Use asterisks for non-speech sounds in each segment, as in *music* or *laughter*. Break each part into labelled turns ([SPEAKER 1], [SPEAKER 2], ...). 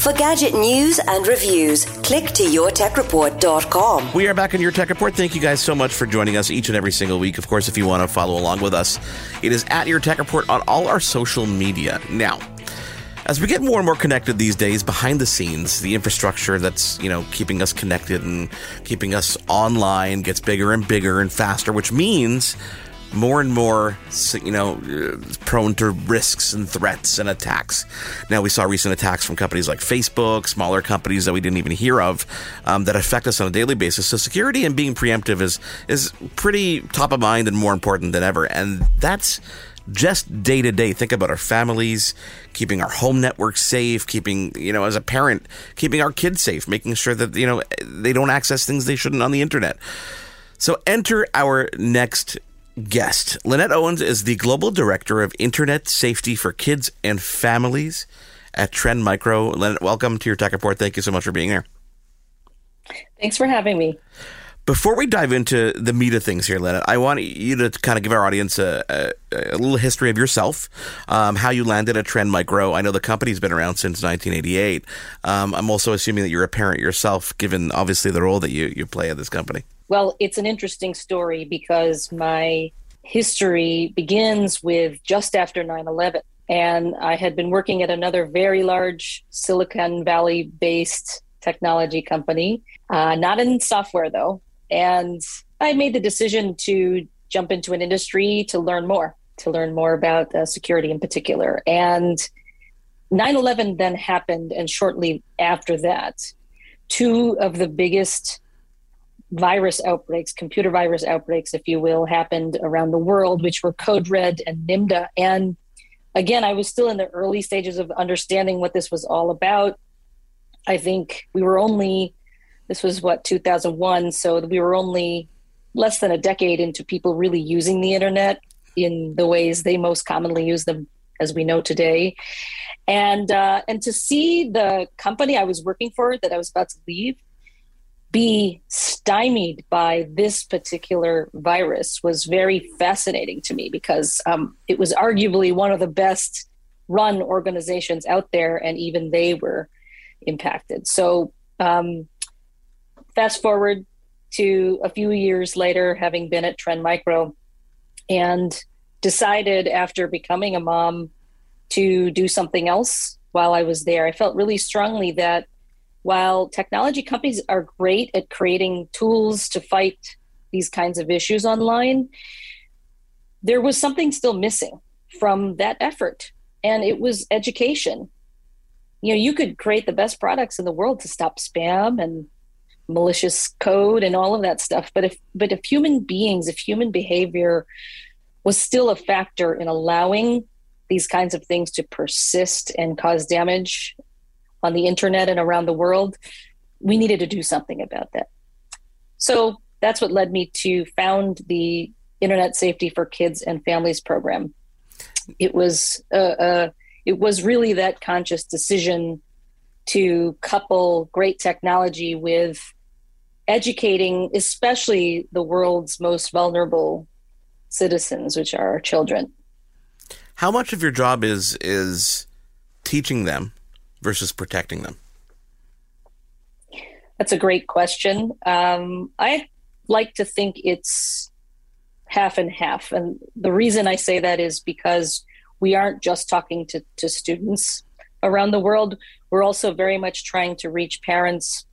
[SPEAKER 1] For gadget news and reviews, click to yourtechreport.com.
[SPEAKER 2] We are back on Your Tech Report. Thank you guys so much for joining us each and every single week. Of course, if you want to follow along with us, it is at Your Tech Report on all our social media. Now, as we get more and more connected these days behind the scenes the infrastructure that's you know keeping us connected and keeping us online gets bigger and bigger and faster which means more and more, you know, uh, prone to risks and threats and attacks. Now, we saw recent attacks from companies like Facebook, smaller companies that we didn't even hear of, um, that affect us on a daily basis. So, security and being preemptive is is pretty top of mind and more important than ever. And that's just day to day. Think about our families, keeping our home network safe, keeping, you know, as a parent, keeping our kids safe, making sure that, you know, they don't access things they shouldn't on the internet. So enter our next guest. Lynette Owens is the Global Director of Internet Safety for Kids and Families at Trend Micro. Lynette, welcome to your Tech Report. Thank you so much for being here.
[SPEAKER 3] Thanks for having me.
[SPEAKER 2] Before we dive into the meat of things here, Lynette, I want you to kind of give our audience a, a, a little history of yourself, um, how you landed at Trend Micro. I know the company's been around since 1988. Um, I'm also assuming that you're a parent yourself, given obviously the role that you, you play at this company.
[SPEAKER 3] Well, it's an interesting story because my history begins with just after 9 11. And I had been working at another very large Silicon Valley based technology company, uh, not in software though. And I made the decision to jump into an industry to learn more, to learn more about uh, security in particular. And 9 11 then happened. And shortly after that, two of the biggest virus outbreaks, computer virus outbreaks, if you will, happened around the world, which were Code Red and Nimda. And again, I was still in the early stages of understanding what this was all about. I think we were only, this was what, 2001. So we were only less than a decade into people really using the internet in the ways they most commonly use them as we know today. And, uh, and to see the company I was working for that I was about to leave be stymied by this particular virus was very fascinating to me because um, it was arguably one of the best run organizations out there, and even they were impacted. So, um, fast forward to a few years later, having been at Trend Micro, and decided after becoming a mom to do something else while I was there. I felt really strongly that while technology companies are great at creating tools to fight these kinds of issues online, there was something still missing from that effort, and it was education. You know, you could create the best products in the world to stop spam and malicious code and all of that stuff, but if but if human beings, if human behavior was still a factor in allowing these kinds of things to persist and cause damage on the internet and around the world, we needed to do something about that. So that's what led me to found the Internet Safety for Kids and Families program. It was uh, uh, it was really that conscious decision to couple great technology with educating, especially the world's most vulnerable citizens, which are our children.
[SPEAKER 2] How much of your job is is teaching them versus protecting them?
[SPEAKER 3] That's a great question. Um, I like to think it's half and half. And the reason I say that is because we aren't just talking to, to students around the world. We're also very much trying to reach parents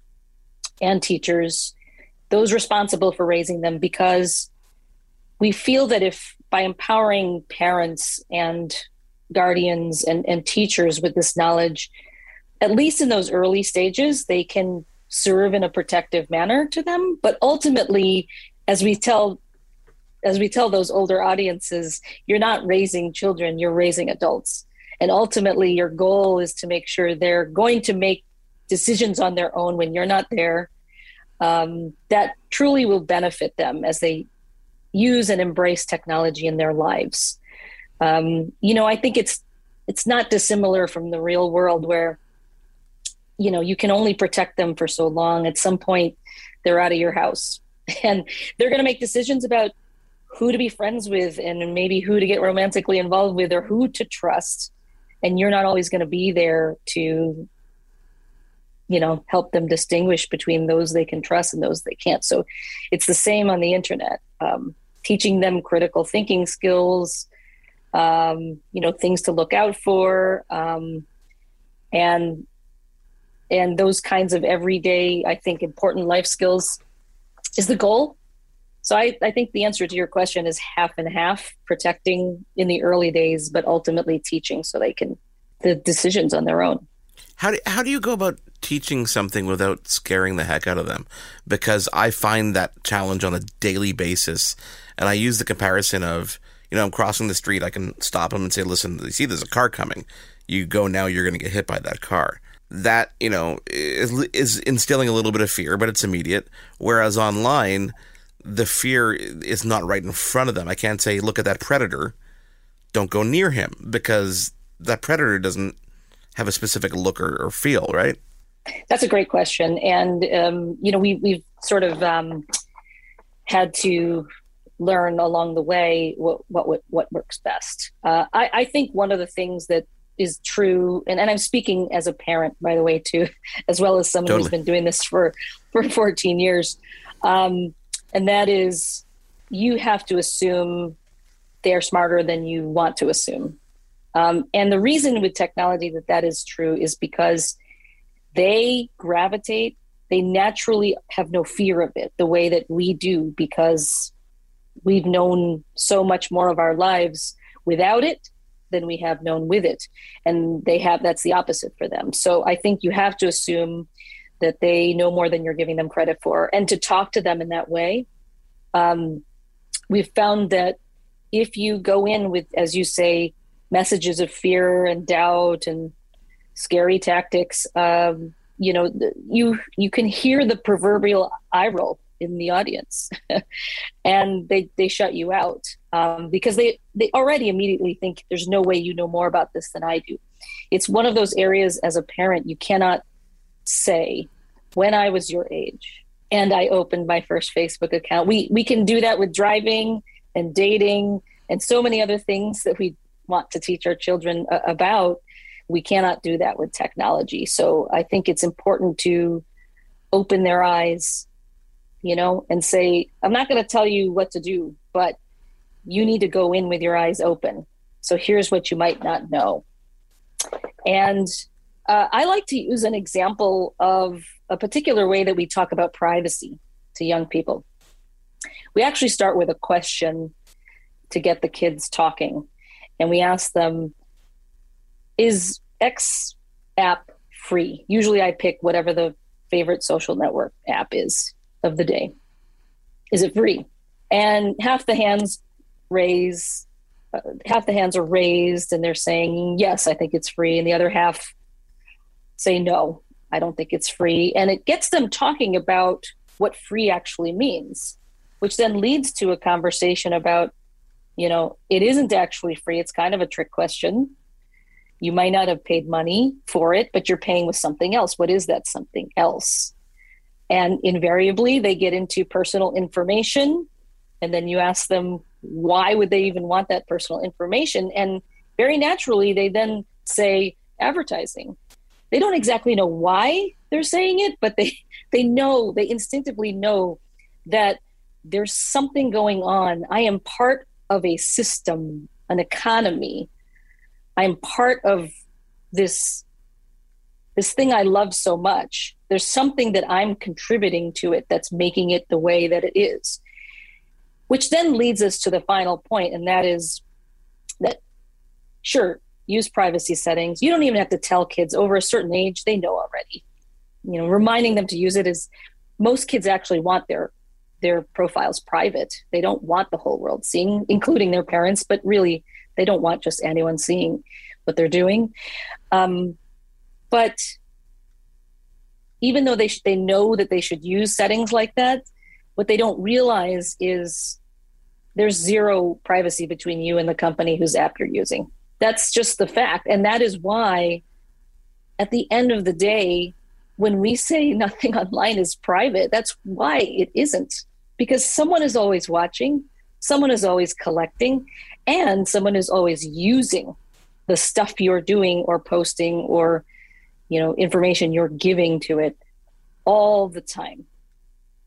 [SPEAKER 3] and teachers, those responsible for raising them, because we feel that if by empowering parents and guardians and, and teachers with this knowledge, at least in those early stages, they can serve in a protective manner to them. But ultimately, as we tell as we tell those older audiences, you're not raising children, you're raising adults. And ultimately your goal is to make sure they're going to make decisions on their own when you're not there. Um, that truly will benefit them as they use and embrace technology in their lives. Um, you know, I think it's it's not dissimilar from the real world where you know you can only protect them for so long. At some point, they're out of your house, *laughs* and they're going to make decisions about who to be friends with and maybe who to get romantically involved with or who to trust. And you're not always going to be there to you know help them distinguish between those they can trust and those they can't so it's the same on the internet um, teaching them critical thinking skills um, you know things to look out for um, and and those kinds of everyday i think important life skills is the goal so I, I think the answer to your question is half and half protecting in the early days but ultimately teaching so they can the decisions on their own
[SPEAKER 2] how do, how do you go about teaching something without scaring the heck out of them? Because I find that challenge on a daily basis. And I use the comparison of, you know, I'm crossing the street. I can stop them and say, listen, you see, there's a car coming. You go now, you're going to get hit by that car. That, you know, is, is instilling a little bit of fear, but it's immediate. Whereas online, the fear is not right in front of them. I can't say, look at that predator. Don't go near him because that predator doesn't have a specific look or, or feel, right?
[SPEAKER 3] That's a great question, and um, you know we we've sort of um, had to learn along the way what what what works best. Uh, I, I think one of the things that is true, and, and I'm speaking as a parent, by the way, too, *laughs* as well as someone totally. who's been doing this for *laughs* for 14 years, um, and that is you have to assume they're smarter than you want to assume. Um, and the reason with technology that that is true is because they gravitate, they naturally have no fear of it the way that we do because we've known so much more of our lives without it than we have known with it. And they have that's the opposite for them. So I think you have to assume that they know more than you're giving them credit for and to talk to them in that way. Um, we've found that if you go in with, as you say, messages of fear and doubt and scary tactics, um, you know, you you can hear the proverbial eye roll in the audience, *laughs* and they they shut you out um, because they they already immediately think there's no way you know more about this than I do. It's one of those areas as a parent you cannot say when I was your age and I opened my first Facebook account. We we can do that with driving and dating and so many other things that we want to teach our children uh, about, we cannot do that with technology. So I think it's important to open their eyes, you know, and say, I'm not going to tell you what to do, but you need to go in with your eyes open. So here's what you might not know. And uh, I like to use an example of a particular way that we talk about privacy to young people. We actually start with a question to get the kids talking and we ask them, is X app free? Usually I pick whatever the favorite social network app is of the day. Is it free? And half the hands raise, uh, half the hands are raised and they're saying, yes, I think it's free. And the other half say, no, I don't think it's free. And it gets them talking about what free actually means, which then leads to a conversation about you know, it isn't actually free. It's kind of a trick question. You might not have paid money for it, but you're paying with something else. What is that something else? And invariably, they get into personal information. And then you ask them, why would they even want that personal information? And very naturally, they then say advertising. They don't exactly know why they're saying it, but they, *laughs* they know, they instinctively know that there's something going on. I am part of a system, an economy. I'm part of this this thing I love so much. There's something that I'm contributing to it that's making it the way that it is. Which then leads us to the final point, and that is that sure, use privacy settings. You don't even have to tell kids over a certain age, they know already. You know, reminding them to use it is most kids actually want their their profiles private. They don't want the whole world seeing, including their parents, but really they don't want just anyone seeing what they're doing. Um, but even though they sh- they know that they should use settings like that, what they don't realize is there's zero privacy between you and the company whose app you're using. That's just the fact. And that is why, at the end of the day, when we say *laughs* nothing online is private, that's why it isn't. Because someone is always watching, someone is always collecting, and someone is always using the stuff you're doing or posting or you know information you're giving to it all the time.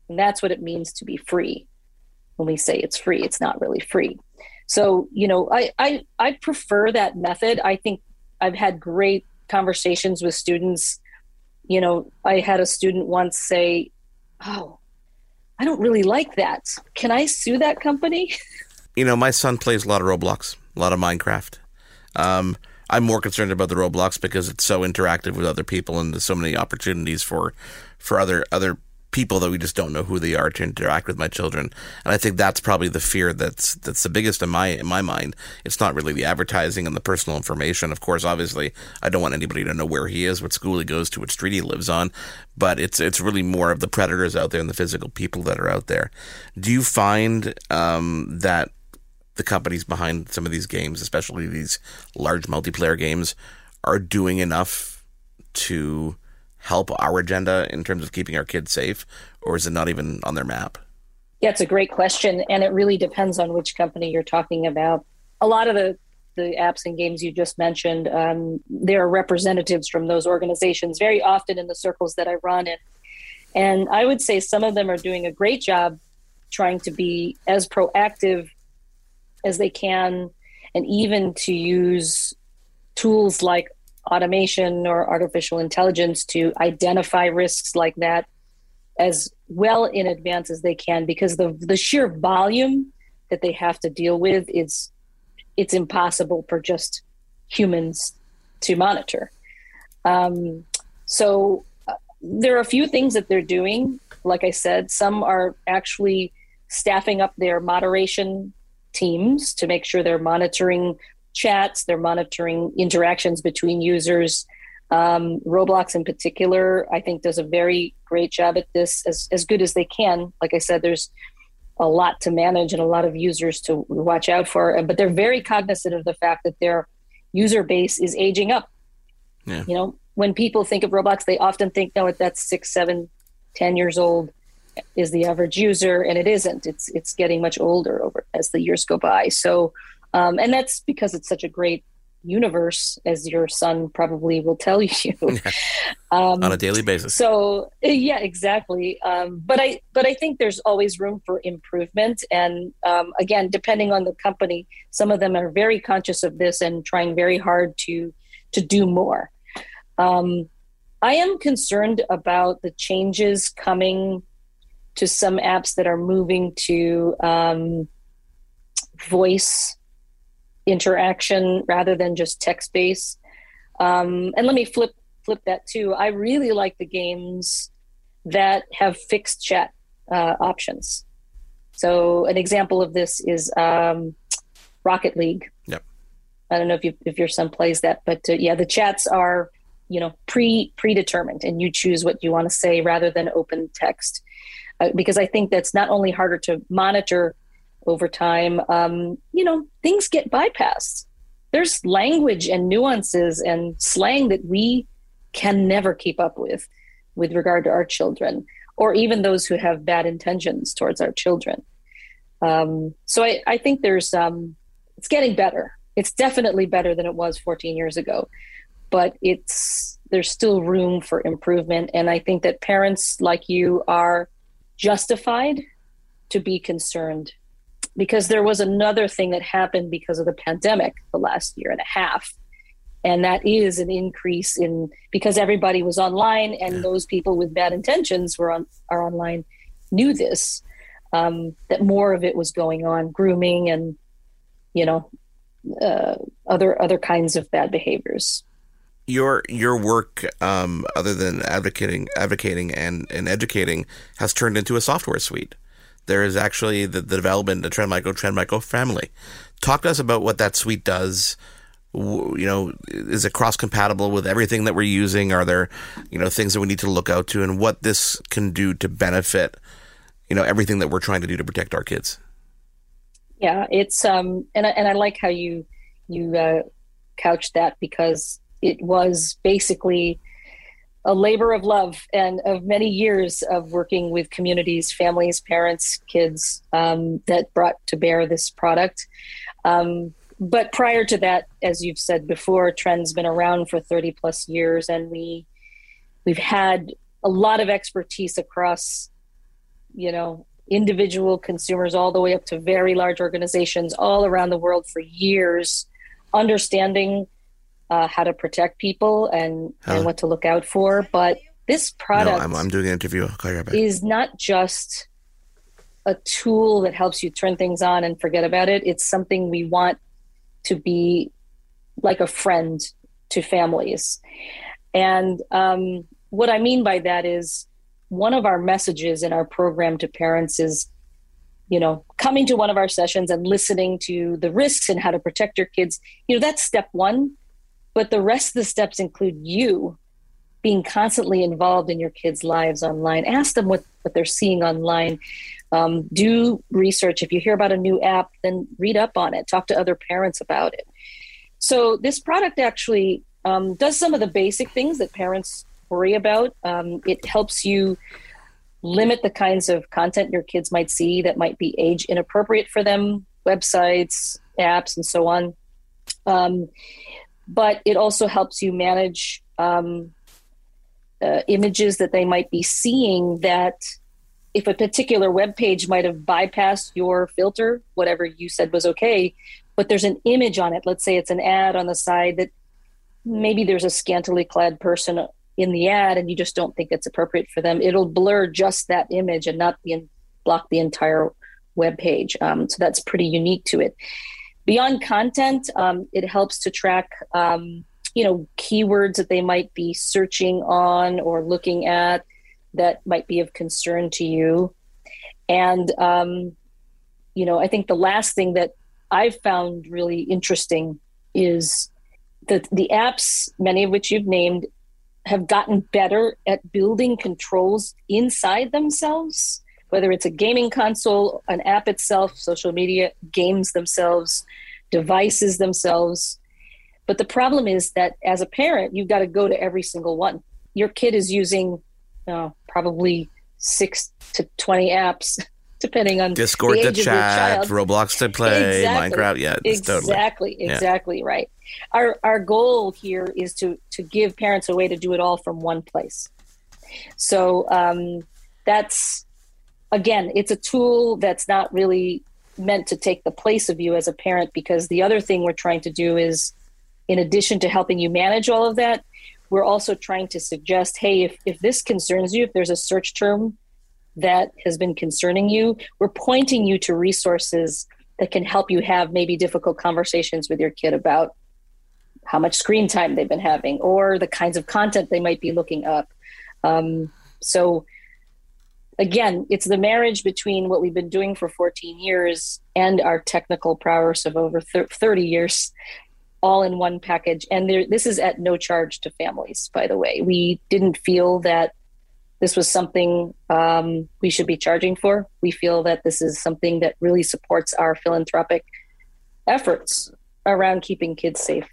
[SPEAKER 3] And that's what it means to be free. When we say it's free it's not really free. So you know i i, I prefer that method. I think i've had great conversations with students. You know i had a student once say oh i don't really like that. Can i sue that company? *laughs*
[SPEAKER 2] You know my son plays a lot of roblox a lot of minecraft. Um, I'm more concerned about the Roblox because it's so interactive with other people and there's so many opportunities for for other other people that we just don't know who they are to interact with my children. And I think that's probably the fear that's that's the biggest in my in my mind. It's not really the advertising and the personal information. Of course, obviously, I don't want anybody to know where he is, what school he goes to, what street he lives on. But it's it's really more of the predators out there and the physical people that are out there. Do you find um, that the companies behind some of these games, especially these large multiplayer games, are doing enough to help our agenda in terms of keeping our kids safe, or is it not even on their map?
[SPEAKER 3] Yeah, it's a great question, and it really depends on which company you're talking about. A lot of the the apps and games you just mentioned, um, there are representatives from those organizations very often in the circles that I run in, and I would say some of them are doing a great job trying to be as proactive as they can, and even to use tools like automation or artificial intelligence to identify risks like that as well in advance as they can because the the sheer volume that they have to deal with is it's impossible for just humans to monitor. Um, so uh, there are a few things that they're doing. Like I said, some are actually staffing up their moderation teams to make sure they're monitoring chats, they're monitoring interactions between users. Um, Roblox, in particular, I think does a very great job at this, as as good as they can. Like I said, there's a lot to manage and a lot of users to watch out for, but they're very cognizant of the fact that their user base is aging up. Yeah. You know, when people think of Roblox, they often think, no, that's six, seven, ten years old is the average user, and it isn't. It's it's getting much older over as the years go by. So, um, and that's because it's such a great universe, as your son probably will tell *laughs* you
[SPEAKER 2] um, on a daily basis.
[SPEAKER 3] So, yeah, exactly. Um, but I but I think there's always room for improvement, and um, again, depending on the company, some of them are very conscious of this and trying very hard to to do more. Um, I am concerned about the changes coming to some apps that are moving to um, voice interaction rather than just text based. Um, and let me flip flip that too. I really like the games that have fixed chat uh, options. So an example of this is um, Rocket League.
[SPEAKER 2] Yep.
[SPEAKER 3] I don't know if you, if your son plays that, but uh, yeah, the chats are you know pre predetermined, and you choose what you want to say rather than open text because I think that's not only harder to monitor over time, um, you know, things get bypassed. There's language and nuances and slang that we can never keep up with with regard to our children or even those who have bad intentions towards our children. Um, so I, I, think there's um, it's getting better. It's definitely better than it was 14 years ago, but it's there's still room for improvement. And I think that parents like you are justified to be concerned because there was another thing that happened because of the pandemic the last year and a half and that is an increase in because everybody was online and yeah. those people with bad intentions were on are online knew this um, that more of it was going on grooming and you know uh, other other kinds of bad behaviors
[SPEAKER 2] your your work, um, other than advocating advocating and, and educating, has turned into a software suite. There is actually the, the development of Trend Micro Trend Micro Family. Talk to us about what that suite does. You know, is it cross compatible with everything that we're using? Are there, you know, things that we need to look out to, and what this can do to benefit, you know, everything that we're trying to do to protect our kids?
[SPEAKER 3] Yeah, it's um, and I, and I like how you you uh, couched that because it was basically a labor of love and of many years of working with communities, families, parents, kids um, that brought to bear this product. Um, but prior to that, as you've said before, Trend's been around for 30 plus years, and we we've had a lot of expertise across, you know, individual consumers all the way up to very large organizations all around the world for years, understanding uh, how to protect people and, and what to look out for. But this product
[SPEAKER 2] no, I'm, I'm, doing an interview.
[SPEAKER 3] Is not just a tool that helps you turn things on and forget about it. It's something we want to be like a friend to families. And um, what I mean by that is one of our messages in our program to parents is you know coming to one of our sessions and listening to the risks and how to protect your kids you know that's step one but the rest of the steps include you being constantly involved in your kids lives online. Ask them what, what they're seeing online. Um, do research. If you hear about a new app then read up on it. Talk to other parents about it. So this product actually um, does some of the basic things that parents worry about. Um, it helps you limit the kinds of content your kids might see that might be age inappropriate for them, websites, apps, and so on. Um, but it also helps you manage um, uh, images that they might be seeing that if a particular web page might have bypassed your filter, whatever you said was okay, but there's an image on it. Let's say it's an ad on the side that maybe there's a scantily clad person in the ad and you just don't think it's appropriate for them, it'll blur just that image and not the, block the entire web page. Um, so that's pretty unique to it. Beyond content, um, it helps to track, um, you know, keywords that they might be searching on or looking at that might be of concern to you. And, um, you know, I think the last thing that I've found really interesting is that the apps, many of which you've named, have gotten better at building controls inside themselves, whether it's a gaming console, an app itself, social media, games themselves, devices themselves. But the problem is that as a parent, you've got to go to every single one. Your kid is using uh, probably six to 20 apps *laughs* depending on
[SPEAKER 2] Discord to chat, Roblox to play, exactly. Minecraft. Yeah,
[SPEAKER 3] exactly, totally. exactly yeah. right. Our our goal here is to to give parents a way to do it all from one place. So um, that's again, it's a tool that's not really meant to take the place of you as a parent because the other thing we're trying to do is, in addition to helping you manage all of that, we're also trying to suggest, hey, if if this concerns you, if there's a search term that has been concerning you, we're pointing you to resources that can help you have maybe difficult conversations with your kid about how much screen time they've been having or the kinds of content they might be looking up. Um, so, again, it's the marriage between what we've been doing for 14 years and our technical prowess of over 30 years, all in one package. And there, this is at no charge to families, by the way. We didn't feel that this was something um, we should be charging for. We feel that this is something that really supports our philanthropic efforts around keeping kids safe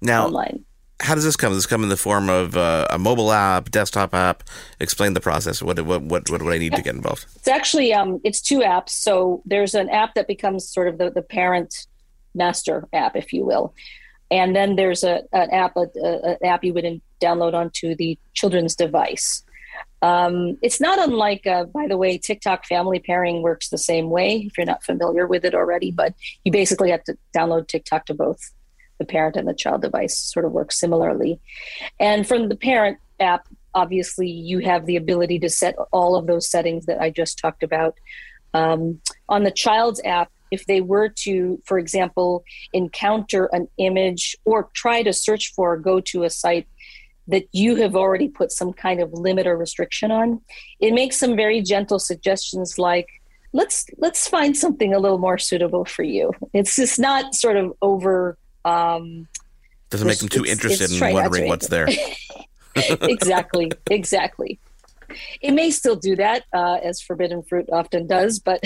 [SPEAKER 3] now, online.
[SPEAKER 2] How does this come? Does this come in the form of uh, a mobile app, desktop app? Explain the process. What what what what would I need to get involved?
[SPEAKER 3] It's actually um, it's two apps. So there's an app that becomes sort of the, the parent master app, if you will, and then there's a an app a, a, an app you would download onto the children's device. Um, it's not unlike, uh, by the way, TikTok family pairing works the same way if you're not familiar with it already, but you basically have to download TikTok to both the parent and the child device, sort of work similarly. And from the parent app, obviously, you have the ability to set all of those settings that I just talked about. Um, on the child's app, if they were to, for example, encounter an image or try to search for or go to a site that you have already put some kind of limit or restriction on it makes some very gentle suggestions like let's let's find something a little more suitable for you it's just not sort of over um
[SPEAKER 2] doesn't make them too interested in wondering what's there *laughs*
[SPEAKER 3] exactly exactly it may still do that uh, as forbidden fruit often does but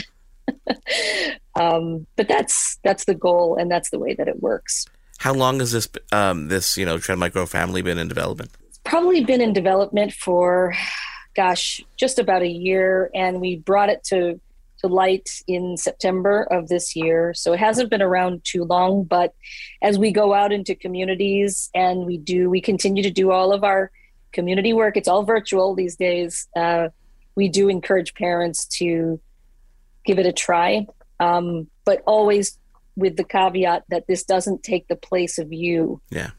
[SPEAKER 3] *laughs* um, but that's that's the goal, and that's the way that it works.
[SPEAKER 2] How long has this um, this you know Trend Micro family been in development?
[SPEAKER 3] It's probably been in development for, gosh, just about a year, and we brought it to to light in September of this year. So it hasn't been around too long, but as we go out into communities and we do, we continue to do all of our community work. It's all virtual these days. Uh, we do encourage parents to give it a try, um, but always with the caveat that this doesn't take the place of you
[SPEAKER 2] yeah.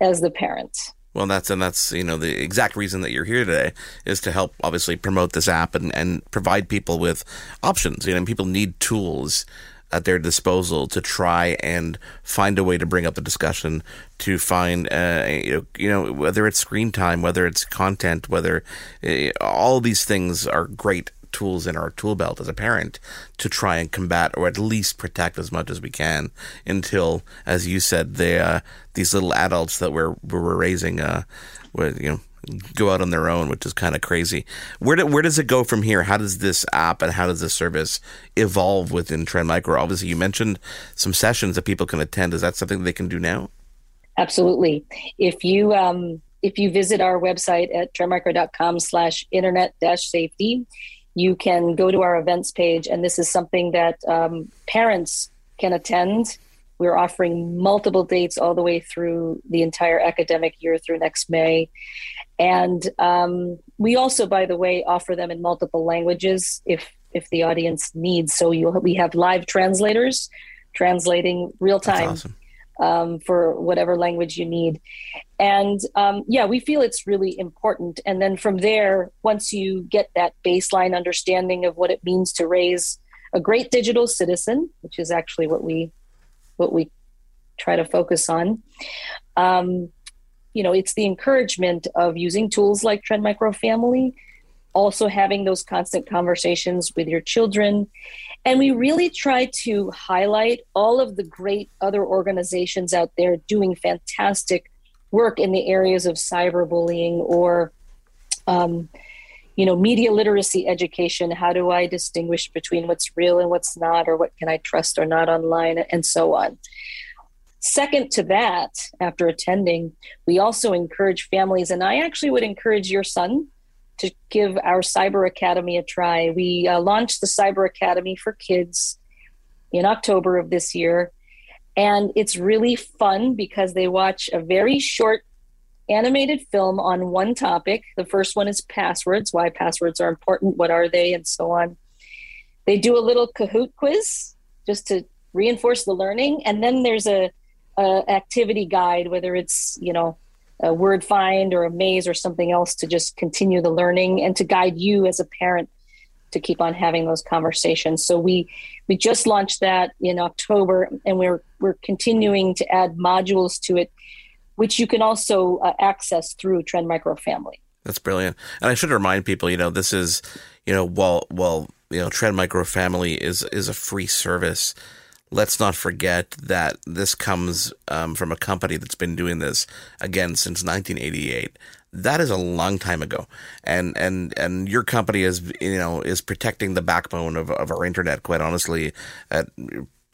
[SPEAKER 3] as the parent.
[SPEAKER 2] Well, that's and that's you know the exact reason that you're here today is to help obviously promote this app and and provide people with options. You know, people need tools at their disposal to try and find a way to bring up the discussion to find uh, you, know, whether it's screen time whether it's content whether uh, all these things are great tools in our tool belt as a parent to try and combat or at least protect as much as we can until, as you said, the uh, these little adults that we're we're raising, uh, you know, go out on their own, which is kind of crazy. Where do, where does it go from here? How does this app and how does this service evolve within Trend Micro? Obviously, you mentioned some sessions that people can attend. Is that something they can do now?
[SPEAKER 3] Absolutely. If you um, if you visit our website at trendmicro.com slash internet dash safety, you can go to our events page, and this is something that um, parents can attend. We're offering multiple dates all the way through the entire academic year through next May. And um, we also, by the way, offer them in multiple languages if if the audience needs. So you we have live translators translating real time awesome. Um, for whatever language you need. And um, yeah, we feel it's really important. And then from there, once you get that baseline understanding of what it means to raise a great digital citizen, which is actually what we what we try to focus on. Um, you know, it's the encouragement of using tools like Trend Micro Family, also having those constant conversations with your children. And we really try to highlight all of the great other organizations out there doing fantastic work in the areas of cyberbullying or um, you know media literacy education. How do i distinguish between what's real and what's not or what can i trust or not online and so on. Second to that after attending we also encourage families and i actually would encourage your son to give our cyber academy a try we uh, launched the cyber academy for kids in october of this year and it's really fun because they watch a very short animated film on one topic. The first one is passwords, why passwords are important, what are they, and so on. They do a little Kahoot quiz just to reinforce the learning, and then there's a, a activity guide, whether it's you know a word find or a maze or something else to just continue the learning and to guide you as a parent to keep on having those conversations. So we we just launched that in October, and we're we're continuing to add modules to it, which you can also uh, access through Trend Micro Family.
[SPEAKER 2] That's brilliant, and I should remind people, you know, this is, you know, while while you know Trend Micro Family is is a free service. Let's not forget that this comes um, from a company that's been doing this again since 1988 that is a long time ago. And and and your company is you know is protecting the backbone of, of our internet quite honestly at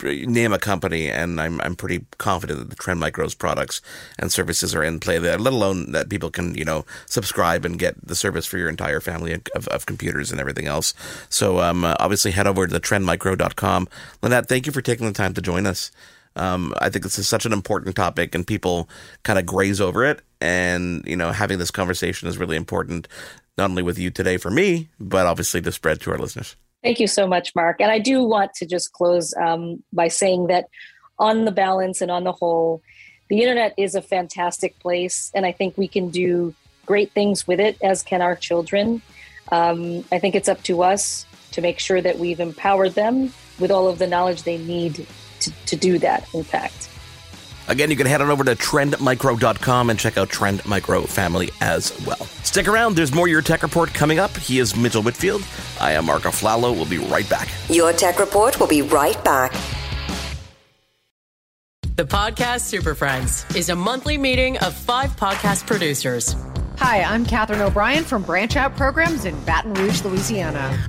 [SPEAKER 2] name a company and I'm I'm pretty confident that the Trend Micro's products and services are in play there let alone that people can you know subscribe and get the service for your entire family of, of computers and everything else so um obviously head over to the trendmicro.com Lynette thank you for taking the time to join us um, I think this is such an important topic, and people kind of graze over it. And you know, having this conversation is really important, not only with you today for me, but obviously to spread to our listeners.
[SPEAKER 3] Thank you so much, Mark. And I do want to just close um, by saying that, on the balance and on the whole, the internet is a fantastic place, and I think we can do great things with it, as can our children. Um, I think it's up to us to make sure that we've empowered them with all of the knowledge they need to, to do that, in fact.
[SPEAKER 2] Again, you can head on over to trendmicro.com and check out Trend Micro Family as well. Stick around, there's more Your Tech Report coming up. He is Mitchell Whitfield. I am Mark Aflalo. We'll be right back.
[SPEAKER 1] Your Tech Report will be right back.
[SPEAKER 4] The Podcast Super Friends is a monthly meeting of five podcast producers.
[SPEAKER 5] Hi, I'm Katherine O'Brien from Branch Out Programs in Baton Rouge, Louisiana.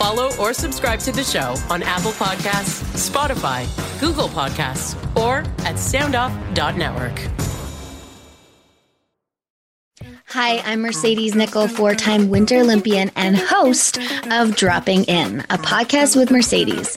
[SPEAKER 4] Follow or subscribe to the show on Apple Podcasts, Spotify, Google Podcasts, or at soundoff.network.
[SPEAKER 6] Hi, I'm Mercedes Nicoll, four time Winter Olympian and host of Dropping In, a podcast with Mercedes.